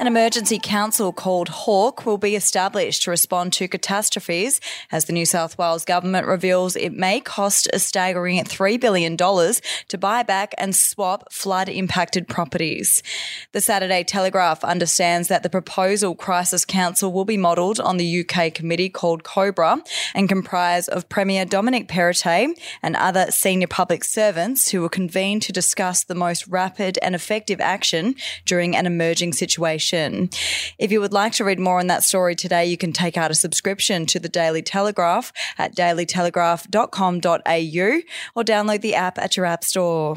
An emergency council called Hawk will be established to respond to catastrophes as the New South Wales government reveals it may cost a staggering $3 billion to buy back and swap flood impacted properties. The Saturday Telegraph understands that the proposal crisis council will be modelled on the UK committee called Cobra and comprise of Premier Dominic Perrottet and other senior public servants who will convene to discuss the most rapid and effective action during an emerging situation. If you would like to read more on that story today, you can take out a subscription to the Daily Telegraph at dailytelegraph.com.au or download the app at your app store.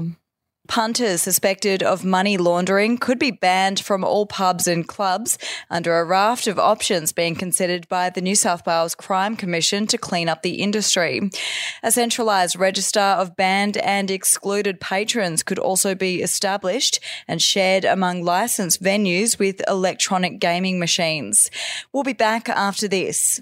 Punters suspected of money laundering could be banned from all pubs and clubs under a raft of options being considered by the New South Wales Crime Commission to clean up the industry. A centralised register of banned and excluded patrons could also be established and shared among licensed venues with electronic gaming machines. We'll be back after this.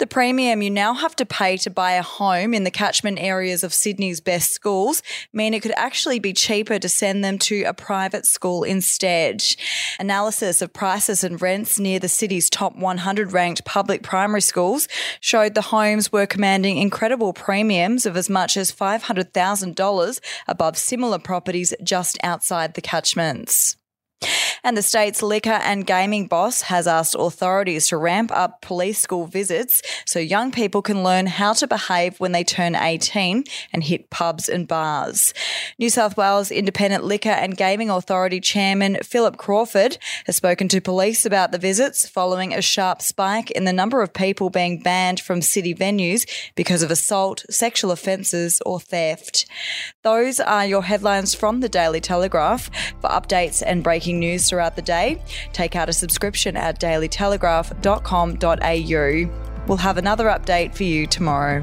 The premium you now have to pay to buy a home in the catchment areas of Sydney's best schools mean it could actually be cheaper to send them to a private school instead. Analysis of prices and rents near the city's top 100 ranked public primary schools showed the homes were commanding incredible premiums of as much as $500,000 above similar properties just outside the catchments. And the state's liquor and gaming boss has asked authorities to ramp up police school visits so young people can learn how to behave when they turn 18 and hit pubs and bars. New South Wales Independent Liquor and Gaming Authority Chairman Philip Crawford has spoken to police about the visits following a sharp spike in the number of people being banned from city venues because of assault, sexual offences, or theft. Those are your headlines from the Daily Telegraph. For updates and breaking news throughout the day, take out a subscription at dailytelegraph.com.au. We'll have another update for you tomorrow.